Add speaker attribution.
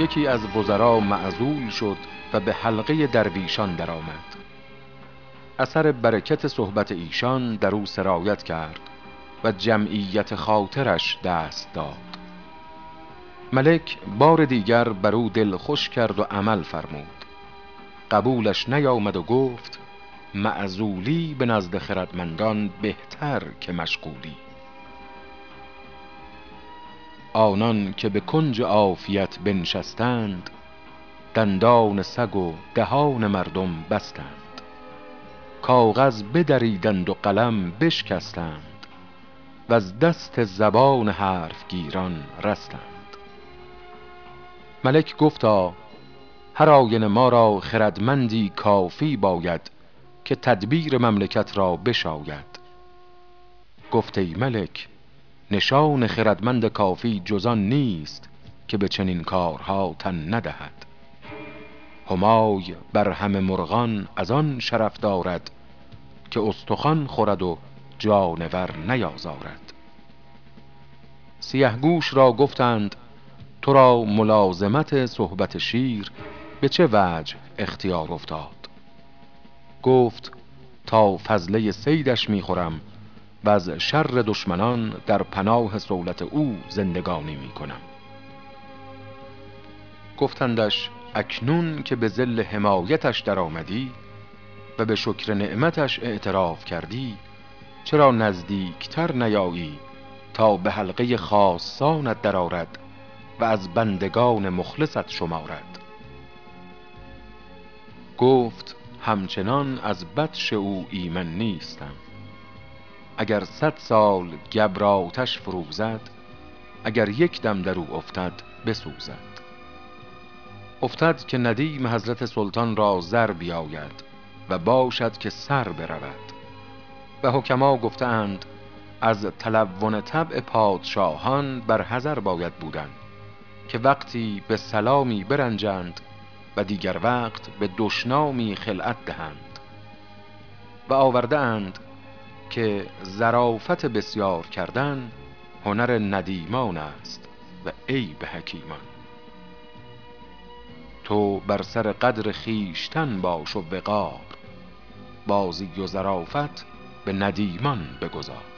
Speaker 1: یکی از وزرا معزول شد و به حلقه درویشان درآمد. اثر برکت صحبت ایشان در او سرایت کرد و جمعیت خاطرش دست داد. ملک بار دیگر بر او دل خوش کرد و عمل فرمود. قبولش نیامد و گفت معزولی به نزد خردمندان بهتر که مشغولی. آنان که به کنج عافیت بنشستند دندان سگ و دهان مردم بستند. کاغذ بدریدند و قلم بشکستند و از دست زبان حرف گیران رستند. ملک گفتا هر آینه ما را خردمندی کافی باید که تدبیر مملکت را بشاید. گفت ای ملک نشان خردمند کافی جزان نیست که به چنین کارها تن ندهد. همای بر همه مرغان از آن شرف دارد که استخوان خورد و جانور نیازارد. سیهگوش را گفتند تو را ملازمت صحبت شیر به چه وجه اختیار افتاد؟ گفت تا فضله سیدش می‌خورم و از شر دشمنان در پناه سولت او زندگانی می‌کنم. گفتندش اکنون که به زل حمایتش درآمدی و به شکر نعمتش اعتراف کردی چرا نزدیکتر نیایی تا به حلقه خاصانت درآرد و از بندگان مخلصت شمارد؟ گفت همچنان از بدش او ایمن نیستم. اگر صد سال گبر آتش فروزد اگر یک دم در او افتد بسوزد. افتد که ندیم حضرت سلطان را زر بیاید و باشد که سر برود. و حکما گفتند از تلون طبع پادشاهان بر حذر باید بودن که وقتی به سلامی برنجند و دیگر وقت به دشنامی خلعت دهند. و آورده اند که زرافت بسیار کردن هنر ندیمان است و عیب حکیمان. تو بر سر قدر خیشتن باش و وقار بازی و زرافت به ندیمان بگذار.